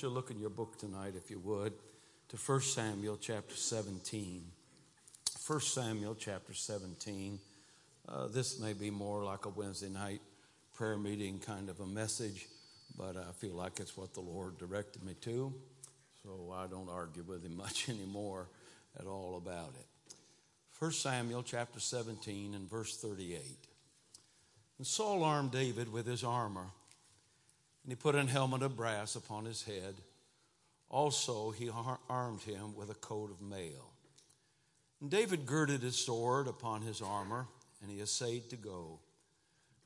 want you to look in your book tonight, if you would, to 1 Samuel chapter 17. 1 Samuel chapter 17. Uh, this may be more like a Wednesday night prayer meeting kind of a message, but I feel like it's what the Lord directed me to, so I don't argue with him much anymore at all about it. 1 Samuel chapter 17 and verse 38. And Saul armed David with his armor, and he put an helmet of brass upon his head. Also, he armed him with a coat of mail. And David girded his sword upon his armor, and he essayed to go,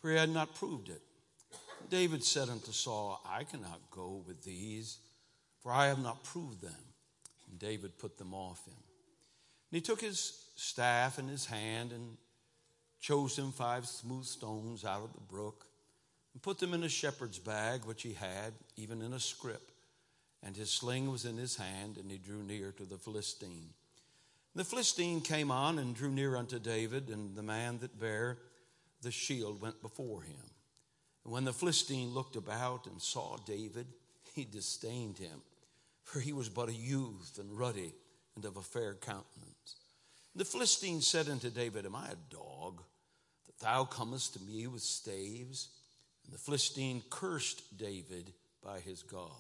for he had not proved it. David said unto Saul, I cannot go with these, for I have not proved them. And David put them off him. And he took his staff in his hand and chose him five smooth stones out of the brook and put them in a shepherd's bag which he had, even in a scrip. And his sling was in his hand, and he drew near to the Philistine. The Philistine came on and drew near unto David, and the man that bare the shield went before him. And when the Philistine looked about and saw David, he disdained him, for he was but a youth and ruddy and of a fair countenance. The Philistine said unto David, Am I a dog that thou comest to me with staves? And the Philistine cursed David by his gods.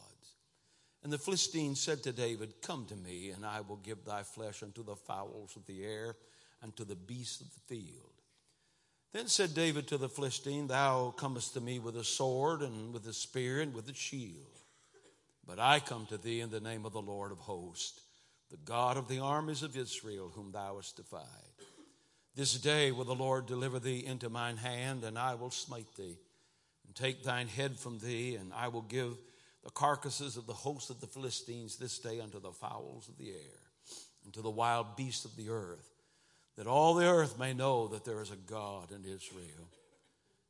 And the Philistine said to David, Come to me, and I will give thy flesh unto the fowls of the air and to the beasts of the field. Then said David to the Philistine, Thou comest to me with a sword and with a spear and with a shield. But I come to thee in the name of the Lord of hosts the God of the armies of Israel, whom thou hast defied. This day will the Lord deliver thee into mine hand, and I will smite thee, and take thine head from thee, and I will give the carcasses of the host of the Philistines this day unto the fowls of the air, and to the wild beasts of the earth, that all the earth may know that there is a God in Israel.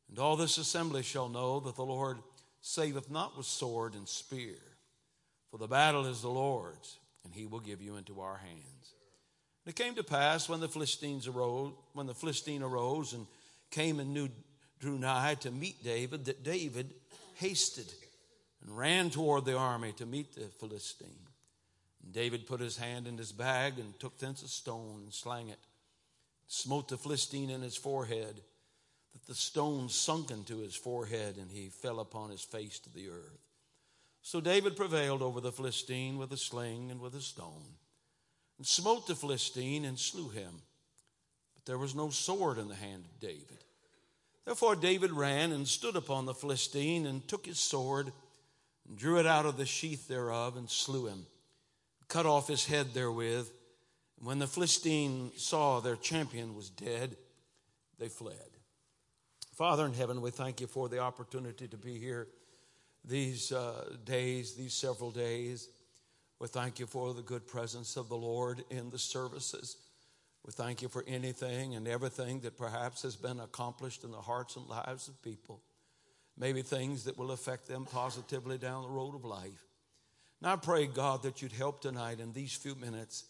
And all this assembly shall know that the Lord saveth not with sword and spear, for the battle is the Lord's and he will give you into our hands. And it came to pass when the Philistines arose, when the Philistine arose and came and knew, drew nigh to meet David, that David hasted and ran toward the army to meet the Philistine. And David put his hand in his bag and took thence a stone and slang it, smote the Philistine in his forehead, that the stone sunk into his forehead, and he fell upon his face to the earth. So David prevailed over the Philistine with a sling and with a stone, and smote the Philistine and slew him. But there was no sword in the hand of David. Therefore David ran and stood upon the Philistine and took his sword and drew it out of the sheath thereof and slew him, cut off his head therewith. And when the Philistine saw their champion was dead, they fled. Father in heaven, we thank you for the opportunity to be here these uh, days, these several days. We thank you for the good presence of the Lord in the services. We thank you for anything and everything that perhaps has been accomplished in the hearts and lives of people. Maybe things that will affect them positively down the road of life. And I pray, God, that you'd help tonight in these few minutes,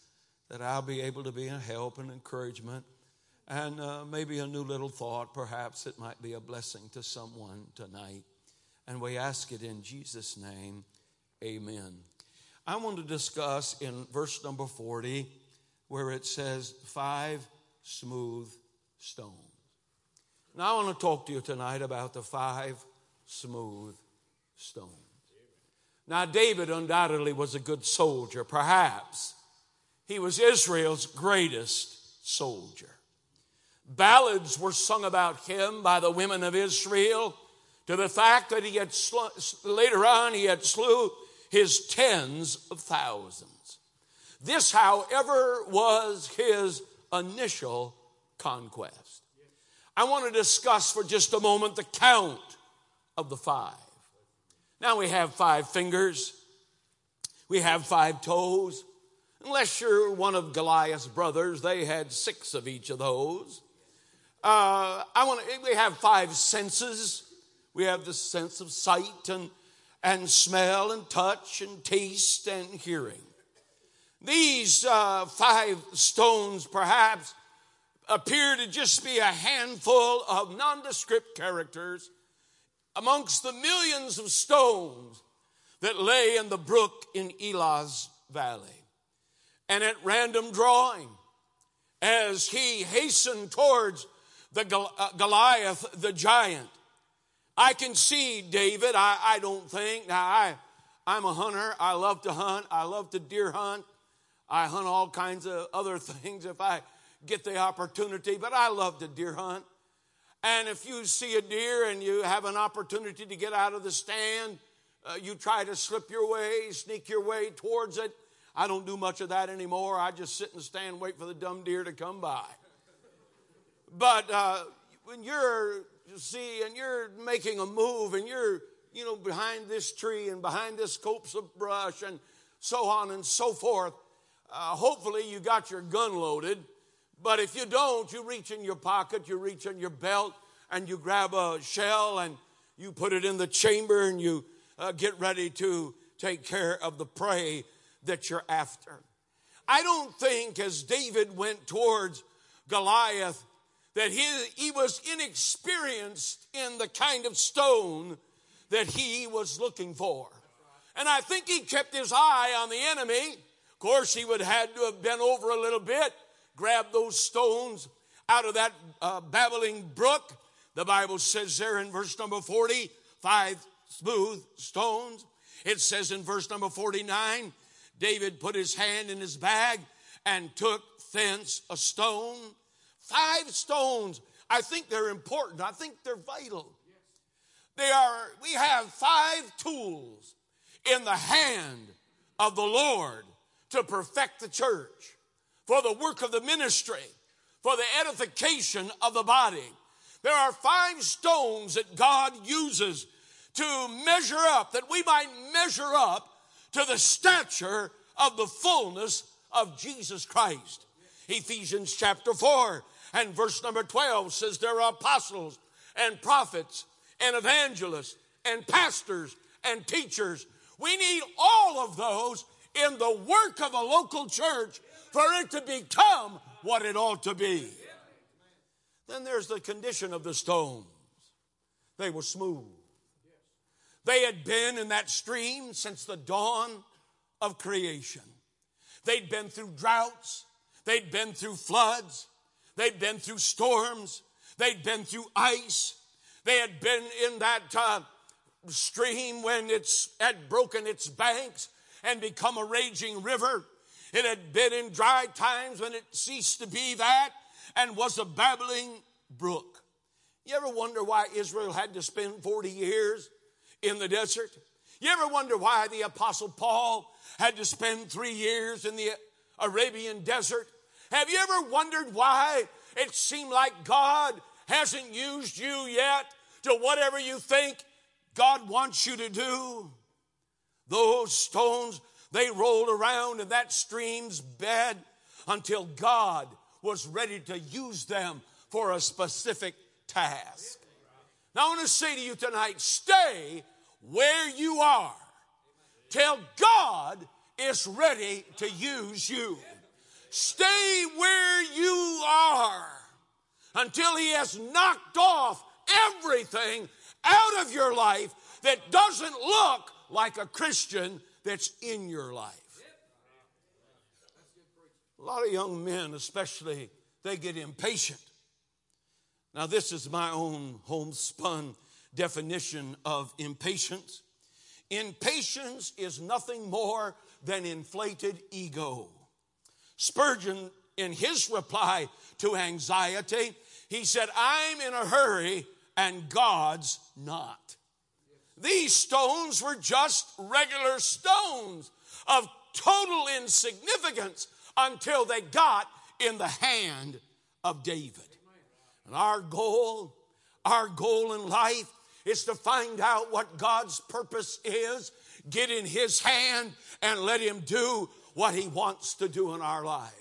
that I'll be able to be a help and encouragement, and uh, maybe a new little thought. Perhaps it might be a blessing to someone tonight. And we ask it in Jesus' name. Amen. I want to discuss in verse number 40 where it says, five smooth stones. Now, I want to talk to you tonight about the five smooth stones. Now, David undoubtedly was a good soldier. Perhaps he was Israel's greatest soldier. Ballads were sung about him by the women of Israel to the fact that he had sl- later on he had slew his tens of thousands. This, however, was his initial conquest. I want to discuss for just a moment the count of the five. Now we have five fingers, we have five toes. Unless you're one of Goliath's brothers, they had six of each of those. Uh, I want to, we have five senses. We have the sense of sight and, and smell and touch and taste and hearing. These uh, five stones perhaps appear to just be a handful of nondescript characters amongst the millions of stones that lay in the brook in Elah's valley. And at random drawing, as he hastened towards the uh, Goliath, the giant, I can see David. I, I don't think. Now, I, I'm a hunter. I love to hunt. I love to deer hunt. I hunt all kinds of other things if I get the opportunity, but I love to deer hunt. And if you see a deer and you have an opportunity to get out of the stand, uh, you try to slip your way, sneak your way towards it. I don't do much of that anymore. I just sit the stand, wait for the dumb deer to come by. But uh, when you're, you see, and you're making a move and you're, you know, behind this tree and behind this copse of brush and so on and so forth, uh, hopefully you got your gun loaded. But if you don't, you reach in your pocket, you reach in your belt, and you grab a shell and you put it in the chamber and you uh, get ready to take care of the prey that you're after. I don't think as David went towards Goliath that he, he was inexperienced in the kind of stone that he was looking for. And I think he kept his eye on the enemy. Of course, he would have had to have been over a little bit, grabbed those stones out of that uh, babbling brook. The Bible says there in verse number 40, five smooth stones. It says in verse number 49, David put his hand in his bag and took thence a stone. Five stones. I think they're important. I think they're vital. They are, we have five tools in the hand of the Lord to perfect the church, for the work of the ministry, for the edification of the body. There are five stones that God uses to measure up, that we might measure up to the stature of the fullness of Jesus Christ. Ephesians chapter 4 and verse number 12 says there are apostles and prophets and evangelists and pastors and teachers. We need all of those in the work of a local church for it to become what it ought to be. Then there's the condition of the stones. They were smooth. They had been in that stream since the dawn of creation. They'd been through droughts, they'd been through floods, they'd been through storms, they'd been through ice, they had been in that uh, stream when it's had broken its banks and become a raging river. It had been in dry times when it ceased to be that and was a babbling brook. You ever wonder why Israel had to spend 40 years in the desert? You ever wonder why the Apostle Paul had to spend three years in the Arabian desert? Have you ever wondered why it seemed like God hasn't used you yet to whatever you think God wants you to do? Those stones, they rolled around in that stream's bed until God was ready to use them for a specific task. Now, I want to say to you tonight stay where you are till God is ready to use you. Stay where you are until He has knocked off everything out of your life that doesn't look like a Christian that's in your life. A lot of young men, especially, they get impatient. Now, this is my own homespun definition of impatience. Impatience is nothing more than inflated ego. Spurgeon, in his reply to anxiety, he said, I'm in a hurry and God's not. These stones were just regular stones of total insignificance until they got in the hand of David. And our goal, our goal in life is to find out what God's purpose is, get in His hand, and let Him do what He wants to do in our lives.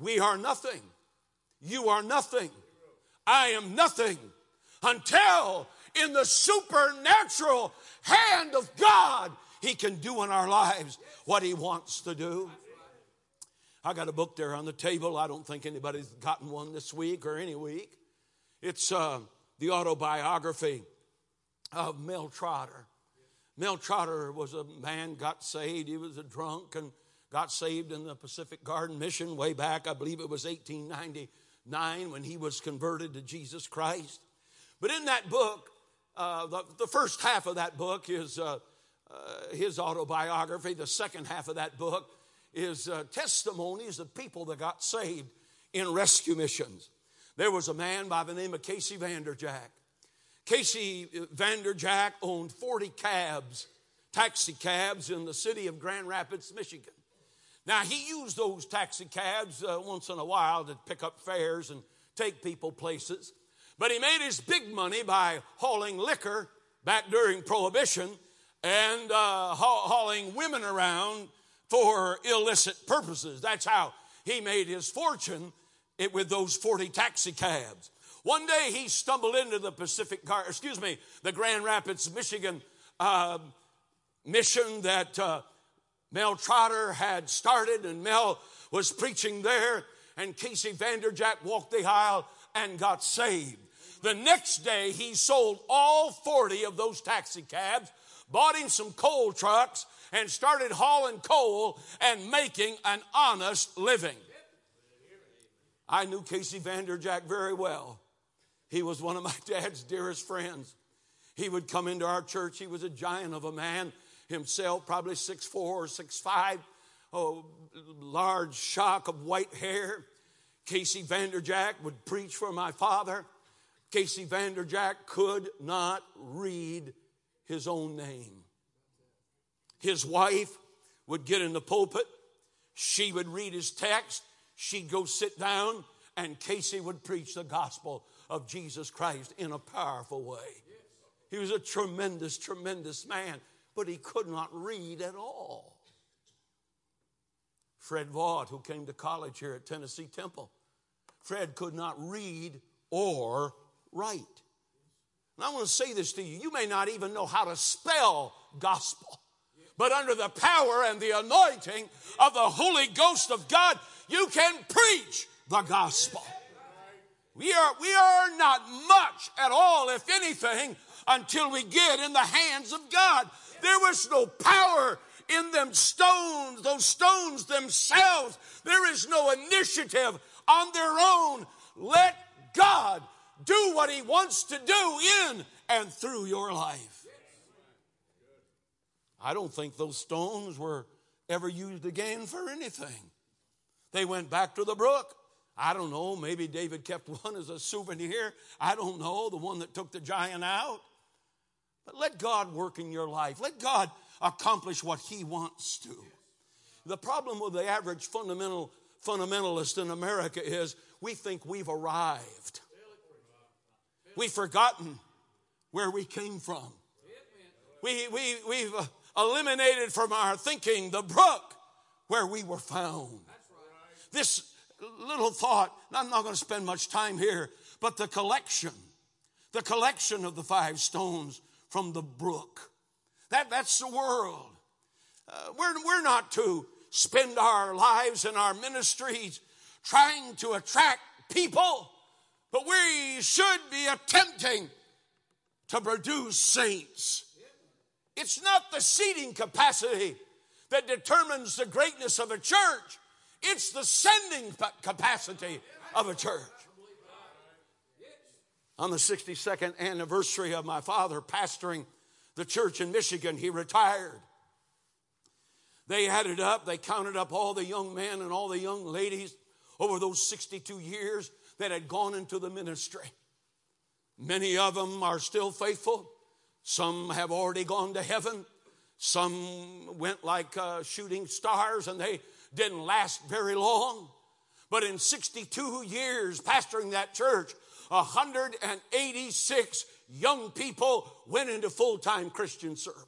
We are nothing. You are nothing. I am nothing until in the supernatural hand of God, He can do in our lives what He wants to do. I got a book there on the table. I don't think anybody's gotten one this week or any week. It's uh, the autobiography of Mel Trotter. Mel Trotter was a man, got saved. He was a drunk and got saved in the Pacific Garden Mission way back. I believe it was 1899 when he was converted to Jesus Christ. But in that book, uh, the, the, first half of that book is uh, uh, his autobiography. The second half of that book is uh, testimonies of people that got saved in rescue missions. There was a man by the name of Casey Vanderjack. Casey Vanderjack owned 40 cabs, taxi cabs in the city of Grand Rapids, Michigan. Now, he used those taxi cabs uh, once in a while to pick up fares and take people places. But he made his big money by hauling liquor back during Prohibition and uh, hauling women around for illicit purposes. That's how he made his fortune It with those 40 taxi cabs. One day he stumbled into the Pacific, excuse me, the Grand Rapids, Michigan uh, mission that uh, Mel Trotter had started, and Mel was preaching there, and Casey Vanderjack walked the aisle and got saved. The next day, he sold all 40 of those taxi cabs, bought him some coal trucks, and started hauling coal and making an honest living. I knew Casey Vanderjack very well. He was one of my dad's dearest friends. He would come into our church. He was a giant of a man himself, probably six four or six five. Oh, large shock of white hair. Casey Vanderjack would preach for my father. Casey Vanderjack could not read his own name. His wife would get in the pulpit. She would read his text. She'd go sit down, and Casey would preach the gospel of Jesus Christ in a powerful way. He was a tremendous, tremendous man, but he could not read at all. Fred Vaught, who came to college here at Tennessee Temple, Fred could not read or write. And I want to say this to you you may not even know how to spell gospel, but under the power and the anointing of the Holy Ghost of God, you can preach the gospel. We are, we are not much at all, if anything, until we get in the hands of God. There was no power in them stones, those stones themselves. There is no initiative on their own. Let God do what He wants to do in and through your life. I don't think those stones were ever used again for anything. They went back to the brook. I don't know, maybe David kept one as a souvenir. I don't know, the one that took the giant out. But let God work in your life. Let God accomplish what He wants to. The problem with the average fundamental fundamentalist in America is we think we've arrived. We've forgotten where we came from. We, we, we've eliminated from our thinking the brook where we were found. This little thought, I'm not going to spend much time here, but the collection, the collection of the five stones from the brook. That, that's the world. Uh, we're, we're not to spend our lives and our ministries trying to attract people, but we should be attempting to produce saints. It's not the seating capacity that determines the greatness of a church. It's the sending capacity of a church. On the 62nd anniversary of my father pastoring the church in Michigan, he retired. They added up, they counted up all the young men and all the young ladies over those 62 years that had gone into the ministry. Many of them are still faithful. Some have already gone to heaven. Some went like uh, shooting stars and they didn't last very long. But in 62 years pastoring that church, 186 young people went into full time Christian service.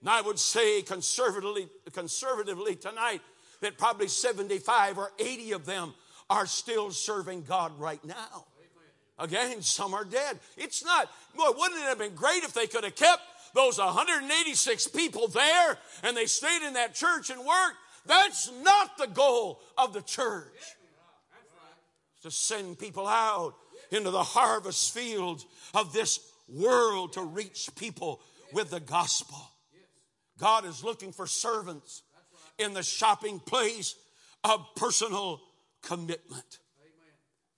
And I would say conservatively, conservatively tonight that probably 75 or 80 of them are still serving God right now. Again, some are dead. It's not, boy, wouldn't it have been great if they could have kept those 186 people there and they stayed in that church and worked? That's not the goal of the church. To send people out into the harvest fields of this world to reach people with the gospel. God is looking for servants in the shopping place of personal commitment.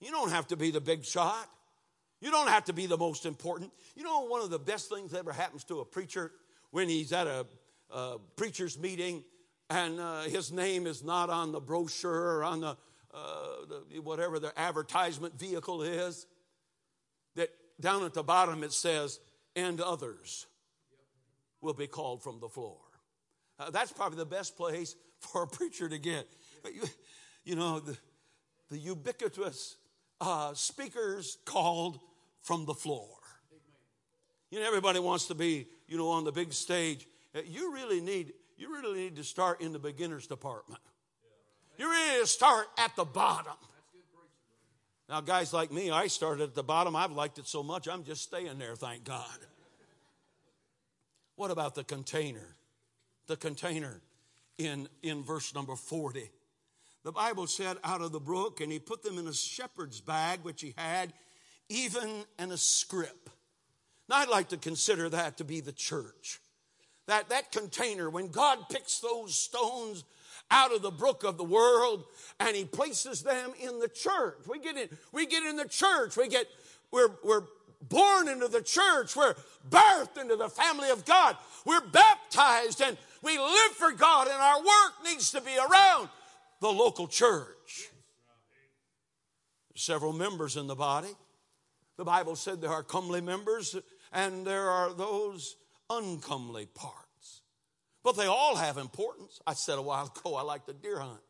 You don't have to be the big shot. You don't have to be the most important. You know, one of the best things that ever happens to a preacher when he's at a, a preacher's meeting and uh, his name is not on the brochure or on the, uh, the, whatever the advertisement vehicle is, that down at the bottom it says, and others will be called from the floor. Uh, that's probably the best place for a preacher to get. You, you know, the, the ubiquitous uh, speakers called from the floor. You know, everybody wants to be, you know, on the big stage. Uh, you really need, you really need to start in the beginners department. You really need to start at the bottom. Now, guys like me, I started at the bottom. I've liked it so much, I'm just staying there, thank God. What about the container? The container in, in verse number 40. The Bible said, out of the brook, and he put them in a shepherd's bag, which he had, even in a scrip. Now, I'd like to consider that to be the church. That, that container, when God picks those stones out of the brook of the world and he places them in the church. We get in, we get in the church. We get, we're, we're born into the church. We're birthed into the family of God. We're baptized and we live for God and our work needs to be around the local church. Several members in the body. The Bible said there are comely members and there are those uncomely parts. But they all have importance. I said a while ago, I like to deer hunt.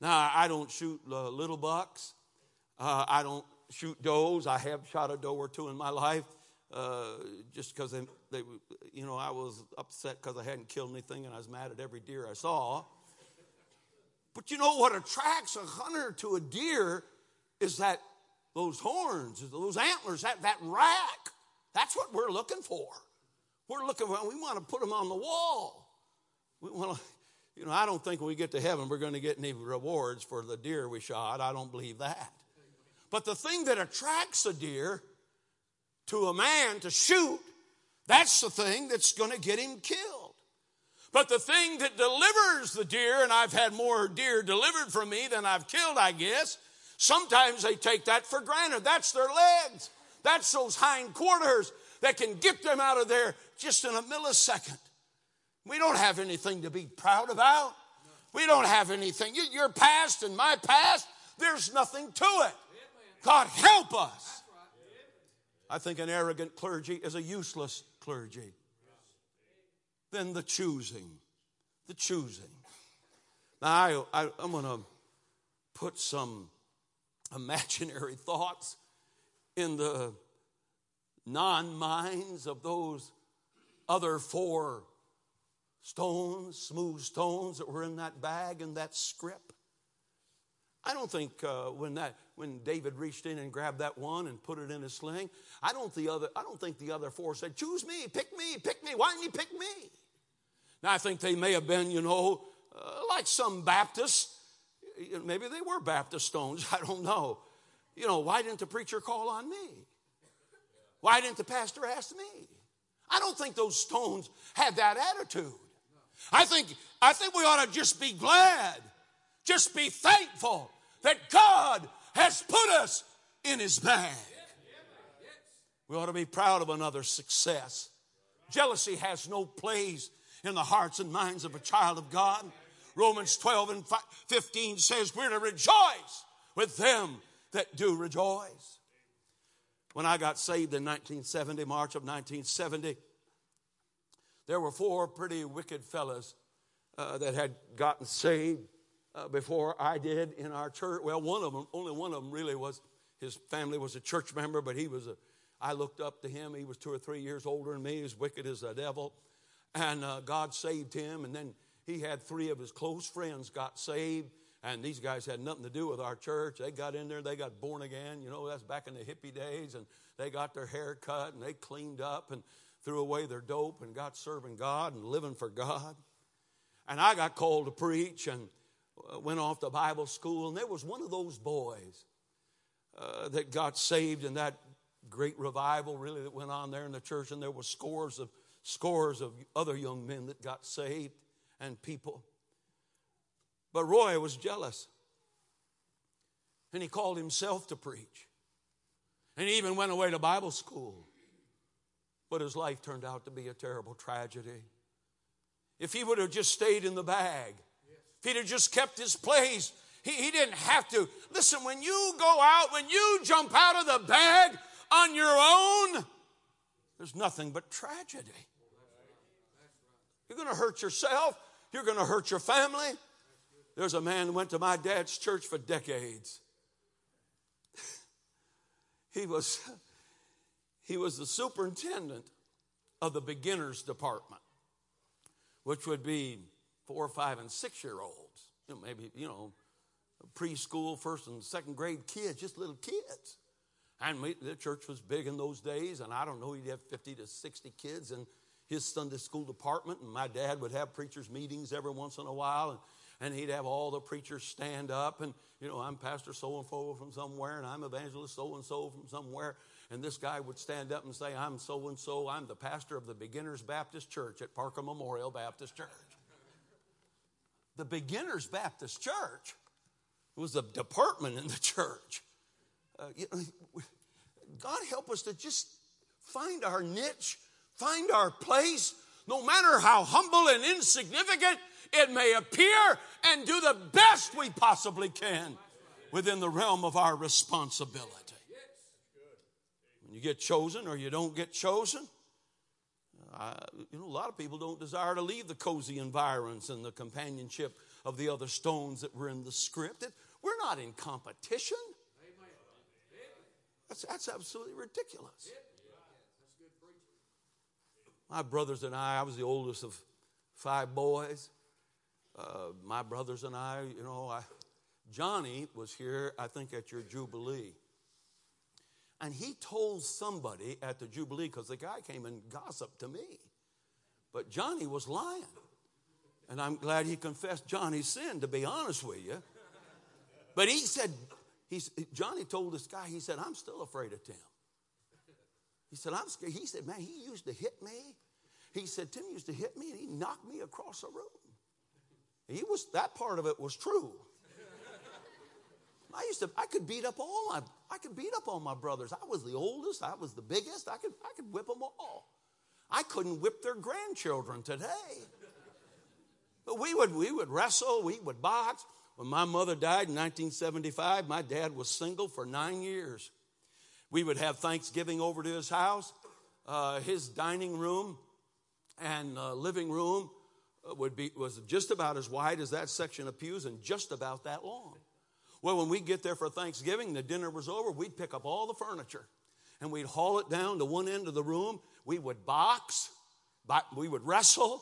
Now, I don't shoot little bucks. Uh, I don't shoot does. I have shot a doe or two in my life uh, just because they, they, you know, I was upset because I hadn't killed anything and I was mad at every deer I saw. But you know what attracts a hunter to a deer is that those horns, those antlers, that, that rack. That's what we're looking for. We're looking for, we want to put them on the wall. We want to, you know, I don't think when we get to heaven we're going to get any rewards for the deer we shot. I don't believe that. But the thing that attracts a deer to a man to shoot, that's the thing that's going to get him killed. But the thing that delivers the deer, and I've had more deer delivered from me than I've killed, I guess, sometimes they take that for granted. That's their legs. That's those hind quarters that can get them out of there just in a millisecond. We don't have anything to be proud about. We don't have anything. Your past and my past, there's nothing to it. God help us. I think an arrogant clergy is a useless clergy. Then the choosing. The choosing. Now, I, I, I'm going to put some imaginary thoughts in the non minds of those other four stones, smooth stones that were in that bag and that scrip. I don't think uh, when that when David reached in and grabbed that one and put it in his sling, I don't the other I don't think the other four said, "Choose me, pick me, pick me. Why didn't you pick me?" Now I think they may have been, you know, uh, like some Baptists. Maybe they were Baptist stones. I don't know. You know, why didn't the preacher call on me? Why didn't the pastor ask me? I don't think those stones had that attitude. I think, I think we ought to just be glad, just be thankful that God has put us in his bag. We ought to be proud of another's success. Jealousy has no place in the hearts and minds of a child of God. Romans 12 and 15 says we're to rejoice with them that do rejoice. When I got saved in 1970, March of 1970, there were four pretty wicked fellas uh, that had gotten saved uh, before I did in our church. Well, one of them, only one of them really was, his family was a church member, but he was a, I looked up to him. He was two or three years older than me, as wicked as the devil. And uh, God saved him. And then he had three of his close friends got saved. And these guys had nothing to do with our church. They got in there, they got born again. You know, that's back in the hippie days. And they got their hair cut and they cleaned up and threw away their dope and got serving God and living for God. And I got called to preach and uh, went off to Bible school. And there was one of those boys uh, that got saved in that great revival, really, that went on there in the church. And there were scores of scores of other young men that got saved and people. But Roy was jealous. And he called himself to preach. And he even went away to Bible school. But his life turned out to be a terrible tragedy. If he would have just stayed in the bag, if he'd have just kept his place, he, he didn't have to. Listen, when you go out, when you jump out of the bag on your own, there's nothing but tragedy. You're going to hurt yourself, you're going to hurt your family. There's a man who went to my dad's church for decades. he was he was the superintendent of the beginners department, which would be four, five, and six year olds. You know, maybe, you know, preschool, first and second grade kids, just little kids. And we, the church was big in those days, and I don't know, he'd have 50 to 60 kids in his Sunday school department. And my dad would have preachers' meetings every once in a while, and, and he'd have all the preachers stand up. And, you know, I'm Pastor so and so from somewhere, and I'm evangelist so and so from somewhere. And this guy would stand up and say, I'm so and so, I'm the pastor of the Beginners Baptist Church at Parker Memorial Baptist Church. The Beginners Baptist Church was a department in the church. Uh, you know, God help us to just find our niche, find our place, no matter how humble and insignificant it may appear, and do the best we possibly can within the realm of our responsibility. When you get chosen or you don't get chosen, uh, you know, a lot of people don't desire to leave the cozy environs and the companionship of the other stones that were in the scrip. We're not in competition. That's, that's absolutely ridiculous. My brothers and I, I was the oldest of five boys. Uh, my brothers and I, you know, I, Johnny was here, I think, at your Jubilee. And he told somebody at the Jubilee, because the guy came and gossiped to me. But Johnny was lying. And I'm glad he confessed Johnny's sin, to be honest with you. But he said, he's, Johnny told this guy, he said, I'm still afraid of Tim. He said, I'm scared. He said, man, he used to hit me. He said, Tim used to hit me and he knocked me across the room. He was, that part of it was true. I used to, I could beat up all my, I could beat up all my brothers. I was the oldest, I was the biggest, I could, I could whip them all. I couldn't whip their grandchildren today. But we would, we would wrestle, we would box. When my mother died in 1975, my dad was single for nine years. We would have Thanksgiving over to his house. Uh, his dining room and uh, living room would be was just about as wide as that section of pews and just about that long. Well, when we get there for Thanksgiving, the dinner was over, we'd pick up all the furniture and we'd haul it down to one end of the room. We would box, we would wrestle,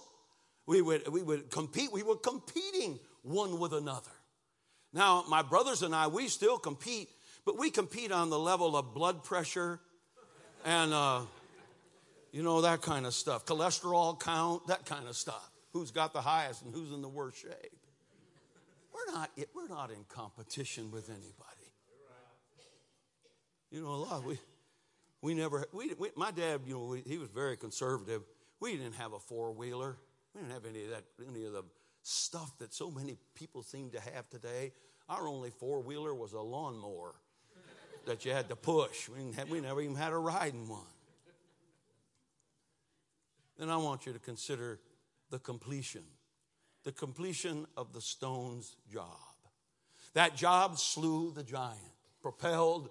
we would, we would compete. We were competing one with another. Now, my brothers and I, we still compete, but we compete on the level of blood pressure and, uh, you know, that kind of stuff. Cholesterol count, that kind of stuff. Who's got the highest and who's in the worst shape. We're not, we're not in competition with anybody. You know, a lot, we, we never, we, we my dad, you know, we, he was very conservative. We didn't have a four wheeler. We didn't have any of that, any of the stuff that so many people seem to have today. Our only four wheeler was a lawnmower that you had to push. We, have, we never even had a riding one. Then I want you to consider the completion, the completion of the stone's job. That job slew the giant, propelled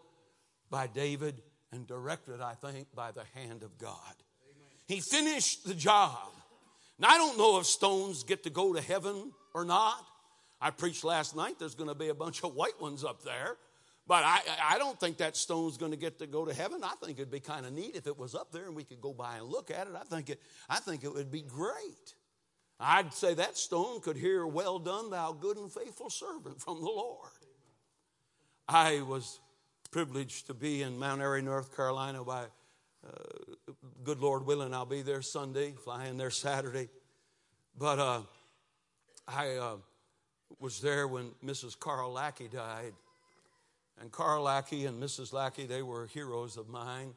by David and directed, I think, by the hand of God. He finished the job. Now, I don't know if stones get to go to heaven or not. I preached last night, there's going to be a bunch of white ones up there. But I, I don't think that stone's going to get to go to heaven. I think it'd be kind of neat if it was up there and we could go by and look at it. I think it, I think it would be great. I'd say that stone could hear, Well done, thou good and faithful servant from the Lord. I was privileged to be in Mount Airy, North Carolina by uh, good Lord willing, I'll be there Sunday, flying there Saturday. But uh, I uh, was there when Mrs. Carl Lackey died. And Carl Lackey and Mrs. Lackey, they were heroes of mine.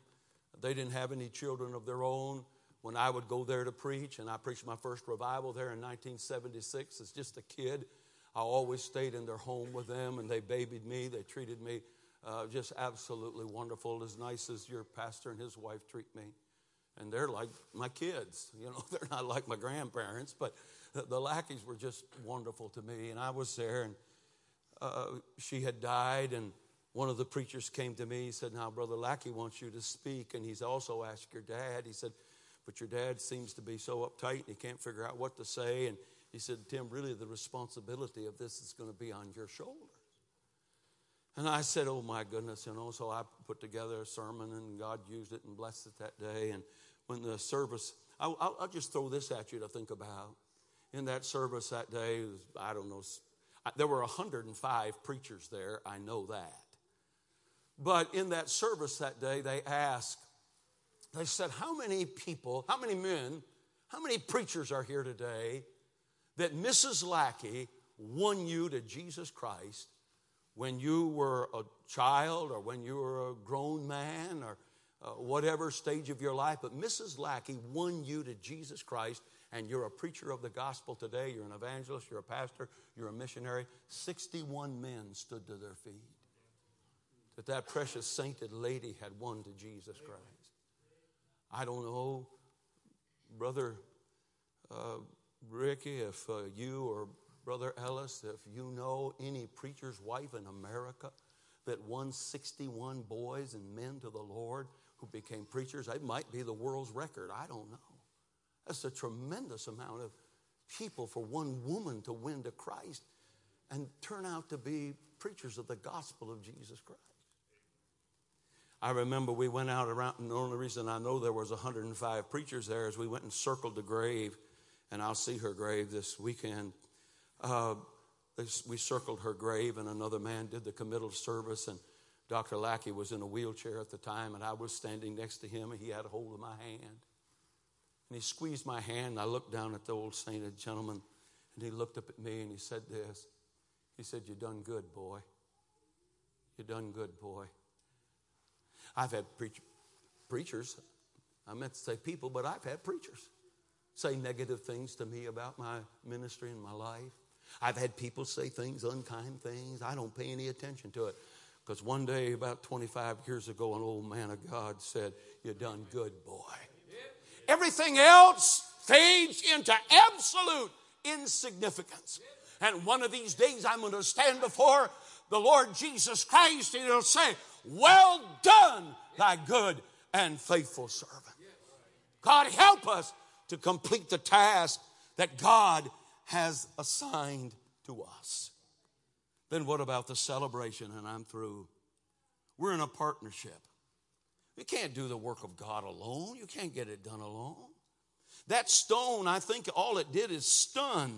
They didn't have any children of their own, when I would go there to preach, and I preached my first revival there in 1976 as just a kid. I always stayed in their home with them, and they babied me. They treated me uh, just absolutely wonderful, as nice as your pastor and his wife treat me. And they're like my kids. You know, they're not like my grandparents, but the, Lackeys were just wonderful to me. And I was there, and uh, she had died, and one of the preachers came to me. He said, Now, Brother Lackey wants you to speak. And he's also asked your dad. He said, But your dad seems to be so uptight and he can't figure out what to say. And he said, Tim, really the responsibility of this is going to be on your shoulders. And I said, Oh my goodness, And know. So I put together a sermon and God used it and blessed it that day. And when the service, I'll, I'll just throw this at you to think about. In that service that day, was, I don't know, there were 105 preachers there, I know that. But in that service that day, they asked, they said, How many people, how many men, how many preachers are here today that Mrs. Lackey won you to Jesus Christ when you were a child or when you were a grown man or uh, whatever stage of your life, but Mrs. Lackey won you to Jesus Christ and you're a preacher of the gospel today, you're an evangelist, you're a pastor, you're a missionary. 61 men stood to their feet that that precious sainted lady had won to Jesus Christ. I don't know, Brother uh, Ricky, if uh, you or Brother Ellis, if you know any preacher's wife in America that won 61 boys and men to the Lord who became preachers, it might be the world's record. I don't know. That's a tremendous amount of people for one woman to win to Christ and turn out to be preachers of the gospel of Jesus Christ. I remember we went out around, and the only reason I know there was 105 preachers there is we went and circled the grave, and I'll see her grave this weekend. Uh, we circled her grave, and another man did the committal service, and Dr. Lackey was in a wheelchair at the time, and I was standing next to him, and he had a hold of my hand. And he squeezed my hand, and I looked down at the old sainted gentleman, and he looked up at me, and he said this. He said, You done good, boy. You done good, boy. I've had preach, preachers, I meant to say people, but I've had preachers say negative things to me about my ministry and my life. I've had people say things, unkind things. I don't pay any attention to it. Because one day, about 25 years ago, an old man of God said, You done good, boy. Everything else fades into absolute insignificance. And one of these days, I'm going to stand before the Lord Jesus Christ and he'll say, well done, thy good and faithful servant. God, help us to complete the task that God has assigned to us. Then, what about the celebration? And I'm through. We're in a partnership. You can't do the work of God alone, you can't get it done alone. That stone, I think all it did is stun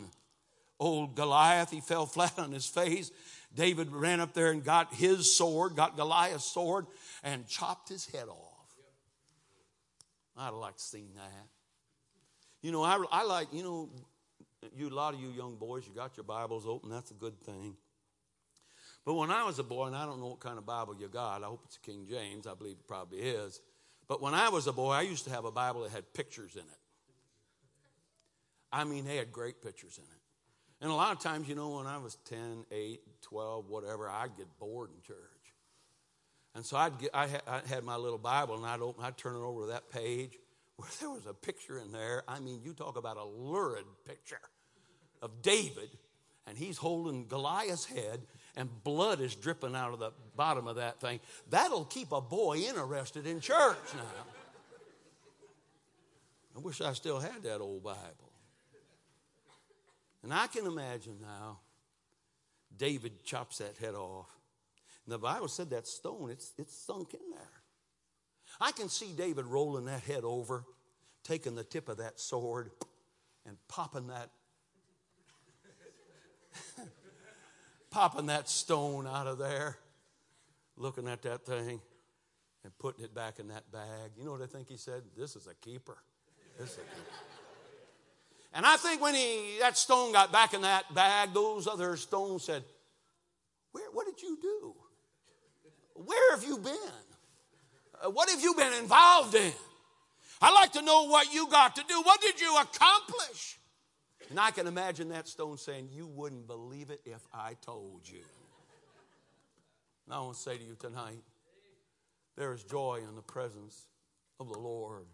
old Goliath. He fell flat on his face David ran up there and got his sword, got Goliath's sword, and chopped his head off. I'd like to see that. You know, I, I like, you know, you, a lot of you young boys, you got your Bibles open. That's a good thing. But when I was a boy, and I don't know what kind of Bible you got, I hope it's a King James. I believe it probably is. But when I was a boy, I used to have a Bible that had pictures in it. I mean, they had great pictures in it. And a lot of times, you know, when I was 10, 8, 12, whatever, I'd get bored in church. And so I'd get, I, had, my little Bible and I'd open, I'd turn it over to that page where there was a picture in there. I mean, you talk about a lurid picture of David, and he's holding Goliath's head, and blood is dripping out of the bottom of that thing. That'll keep a boy interested in church now. I wish I still had that old Bible. And I can imagine now, David chops that head off. And the Bible said that stone, it's, it's sunk in there. I can see David rolling that head over, taking the tip of that sword and popping that popping that stone out of there, looking at that thing and putting it back in that bag. You know what I think he said? This is a keeper. This is a keeper. And I think when he, that stone got back in that bag, those other stones said, Where, What did you do? Where have you been? Uh, what have you been involved in? I'd like to know what you got to do. What did you accomplish? And I can imagine that stone saying, You wouldn't believe it if I told you. And I want to say to you tonight, there is joy in the presence of the Lord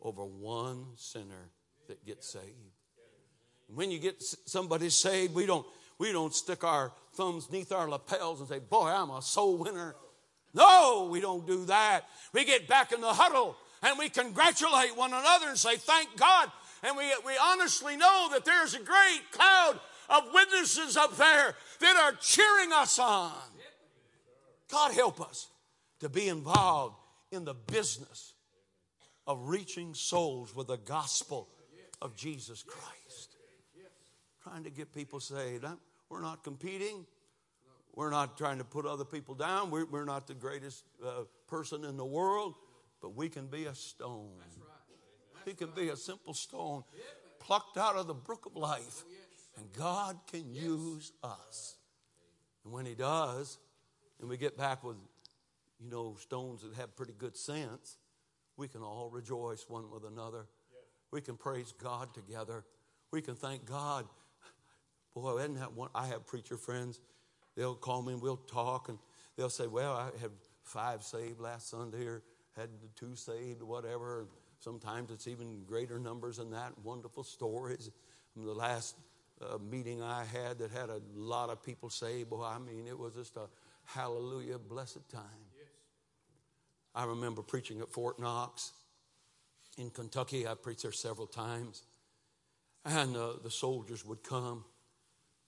over one sinner that get saved. When you get somebody saved, we don't, we don't stick our thumbs neath our lapels and say, Boy, I'm a soul winner. No, we don't do that. We get back in the huddle and we congratulate one another and say, Thank God. And we, we honestly know that there's a great cloud of witnesses up there that are cheering us on. God help us to be involved in the business of reaching souls with the gospel of Jesus Christ. Trying to get people saved. We're not competing. We're not trying to put other people down. We're, not the greatest uh, person in the world, but we can be a stone. We can be a simple stone plucked out of the brook of life, and God can use us. And when He does, and we get back with, you know, stones that have pretty good sense, we can all rejoice one with another. We can praise God together. We can thank God. Boy, isn't that one? I have preacher friends. They'll call me and we'll talk, and they'll say, Well, I had five saved last Sunday, or had two saved, whatever. Sometimes it's even greater numbers than that. Wonderful stories. From The last uh, meeting I had that had a lot of people saved, boy, I mean, it was just a hallelujah, blessed time. Yes. I remember preaching at Fort Knox in Kentucky. I preached there several times. And uh, the soldiers would come.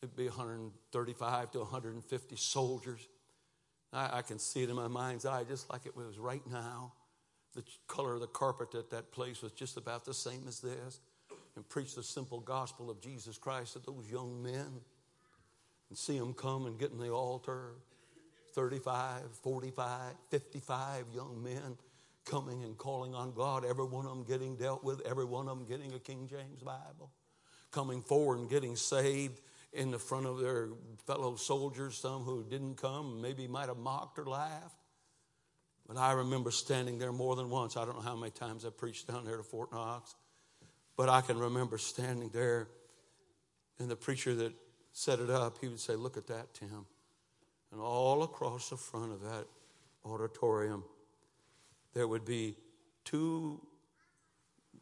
It'd be 135 to 150 soldiers. I, I, can see it in my mind's eye just like it was right now. The color of the carpet at that place was just about the same as this. And preach the simple gospel of Jesus Christ to those young men. And see them come and get in the altar 35, 45, 55 young men coming and calling on God, every one of them getting dealt with, every one of them getting a King James Bible, coming forward and getting saved in the front of their fellow soldiers, some who didn't come, maybe might have mocked or laughed. But I remember standing there more than once. I don't know how many times I preached down there to Fort Knox, but I can remember standing there, and the preacher that set it up, he would say, Look at that, Tim. And all across the front of that auditorium, there would be two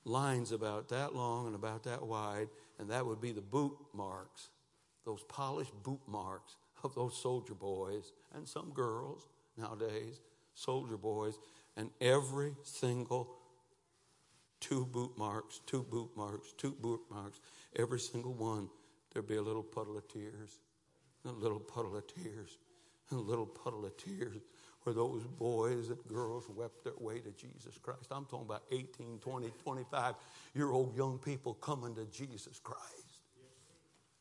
lines about that long and about that wide, and that would be the boot marks, those polished boot marks of those soldier boys and some girls nowadays, soldier boys, and every single two boot marks, two boot marks, two boot marks, every single one, there'd be a little puddle of tears, a little puddle of tears a little puddle of tears where those boys and girls wept their way to Jesus Christ. I'm talking about 18, 20, 25 year old young people coming to Jesus Christ.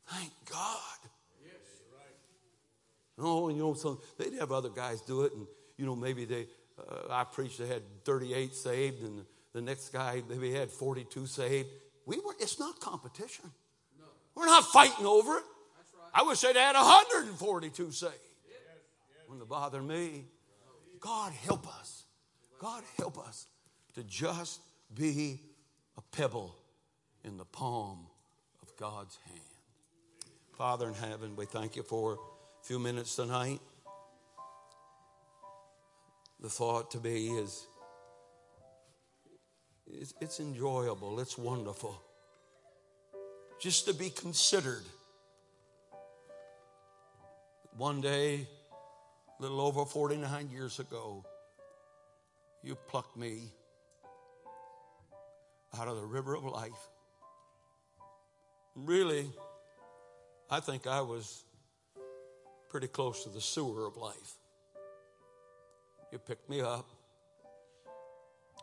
Thank God. Yes, right. Oh, you know, so they'd have other guys do it, and you know, maybe they. Uh, I preached. They had 38 saved, and the next guy maybe had 42 saved. We were. It's not competition. No. We're not fighting over it. Right. I wish they'd had 142 saved wouldn't bother me. God help us. God help us to just be a pebble in the palm of God's hand. Father in heaven, we thank you for a few minutes tonight. The thought to be is it's enjoyable, it's wonderful. Just to be considered. One day, a little over 49 years ago, you plucked me out of the river of life. Really, I think I was pretty close to the sewer of life. You picked me up,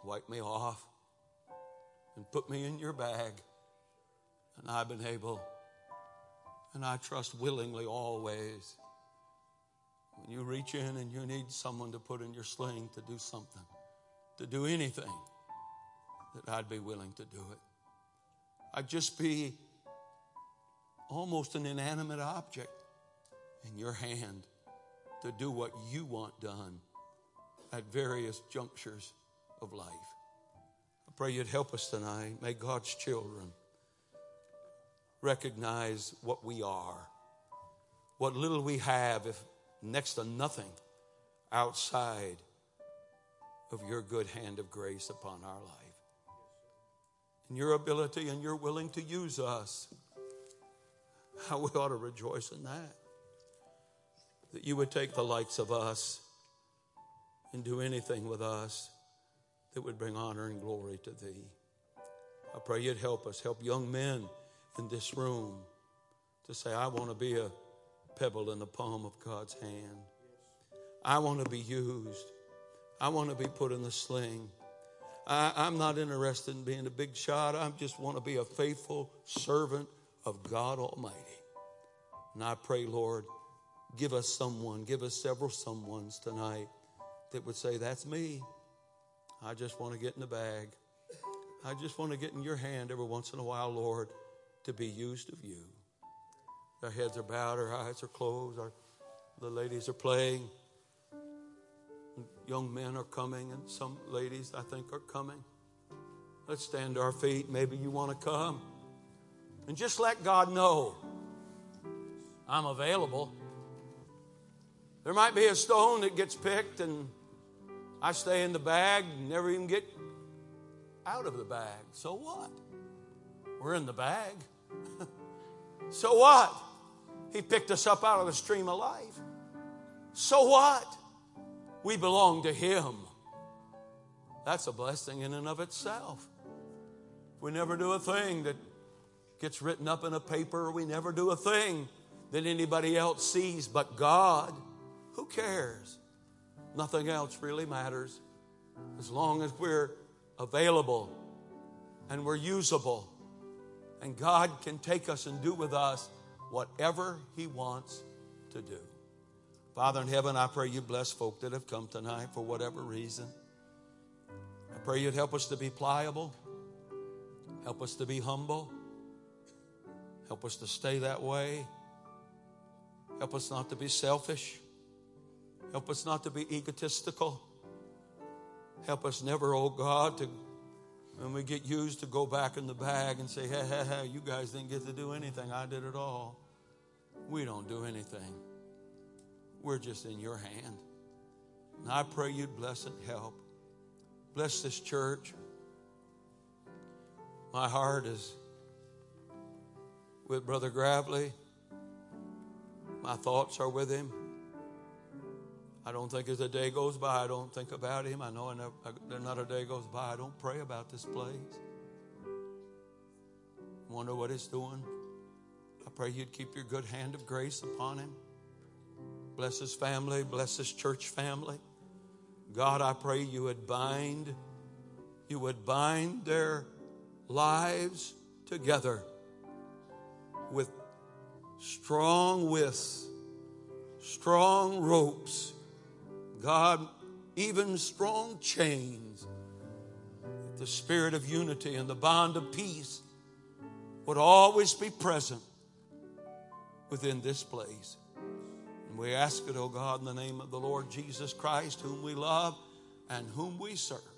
wiped me off, and put me in your bag. And I've been able, and I trust willingly always when you reach in and you need someone to put in your sling to do something, to do anything, that I'd be willing to do it. I'd just be almost an inanimate object in your hand to do what you want done at various junctures of life. I pray you'd help us tonight. May God's children recognize what we are, what little we have, if next to nothing outside of your good hand of grace upon our life. And your ability and you're willing to use us. How we ought to rejoice in that. That you would take the likes of us and do anything with us that would bring honor and glory to thee. I pray you'd help us, help young men in this room to say, I want to be a pebble in the palm of God's hand. I want to be used. I want to be put in the sling. I, am not interested in being a big shot. I just want to be a faithful servant of God Almighty. And I pray, Lord, give us someone, give us several someones tonight that would say, That's me. I just want to get in the bag. I just want to get in your hand every once in a while, Lord, to be used of you. Our heads are bowed, our eyes are closed, our, the ladies are playing. Young men are coming, and some ladies, I think, are coming. Let's stand to our feet. Maybe you want to come. And just let God know I'm available. There might be a stone that gets picked, and I stay in the bag, and never even get out of the bag. So what? We're in the bag. so what? He picked us up out of the stream of life. So what? We belong to Him. That's a blessing in and of itself. We never do a thing that gets written up in a paper. We never do a thing that anybody else sees but God. Who cares? Nothing else really matters. As long as we're available and we're usable, and God can take us and do with us whatever He wants to do. Father in heaven, I pray you bless folk that have come tonight for whatever reason. I pray you'd help us to be pliable, help us to be humble, help us to stay that way, help us not to be selfish, help us not to be egotistical, help us never, oh God, to when we get used to go back in the bag and say, hey, hey, hey, you guys didn't get to do anything. I did it all. We don't do anything. We're just in your hand. And I pray you'd bless and help. Bless this church. My heart is with Brother Gravely. My thoughts are with him. I don't think as a day goes by, I don't think about him. I know another uh, day goes by, I don't pray about this place. Wonder what he's doing. I pray you'd keep your good hand of grace upon him. Bless his family. Bless his church family. God, I pray you would bind, you would bind their lives together with strong withs, strong ropes, God, even strong chains. The spirit of unity and the bond of peace would always be present within this place. And we ask it, O oh God, in the name of the Lord Jesus Christ, whom we love and whom we serve.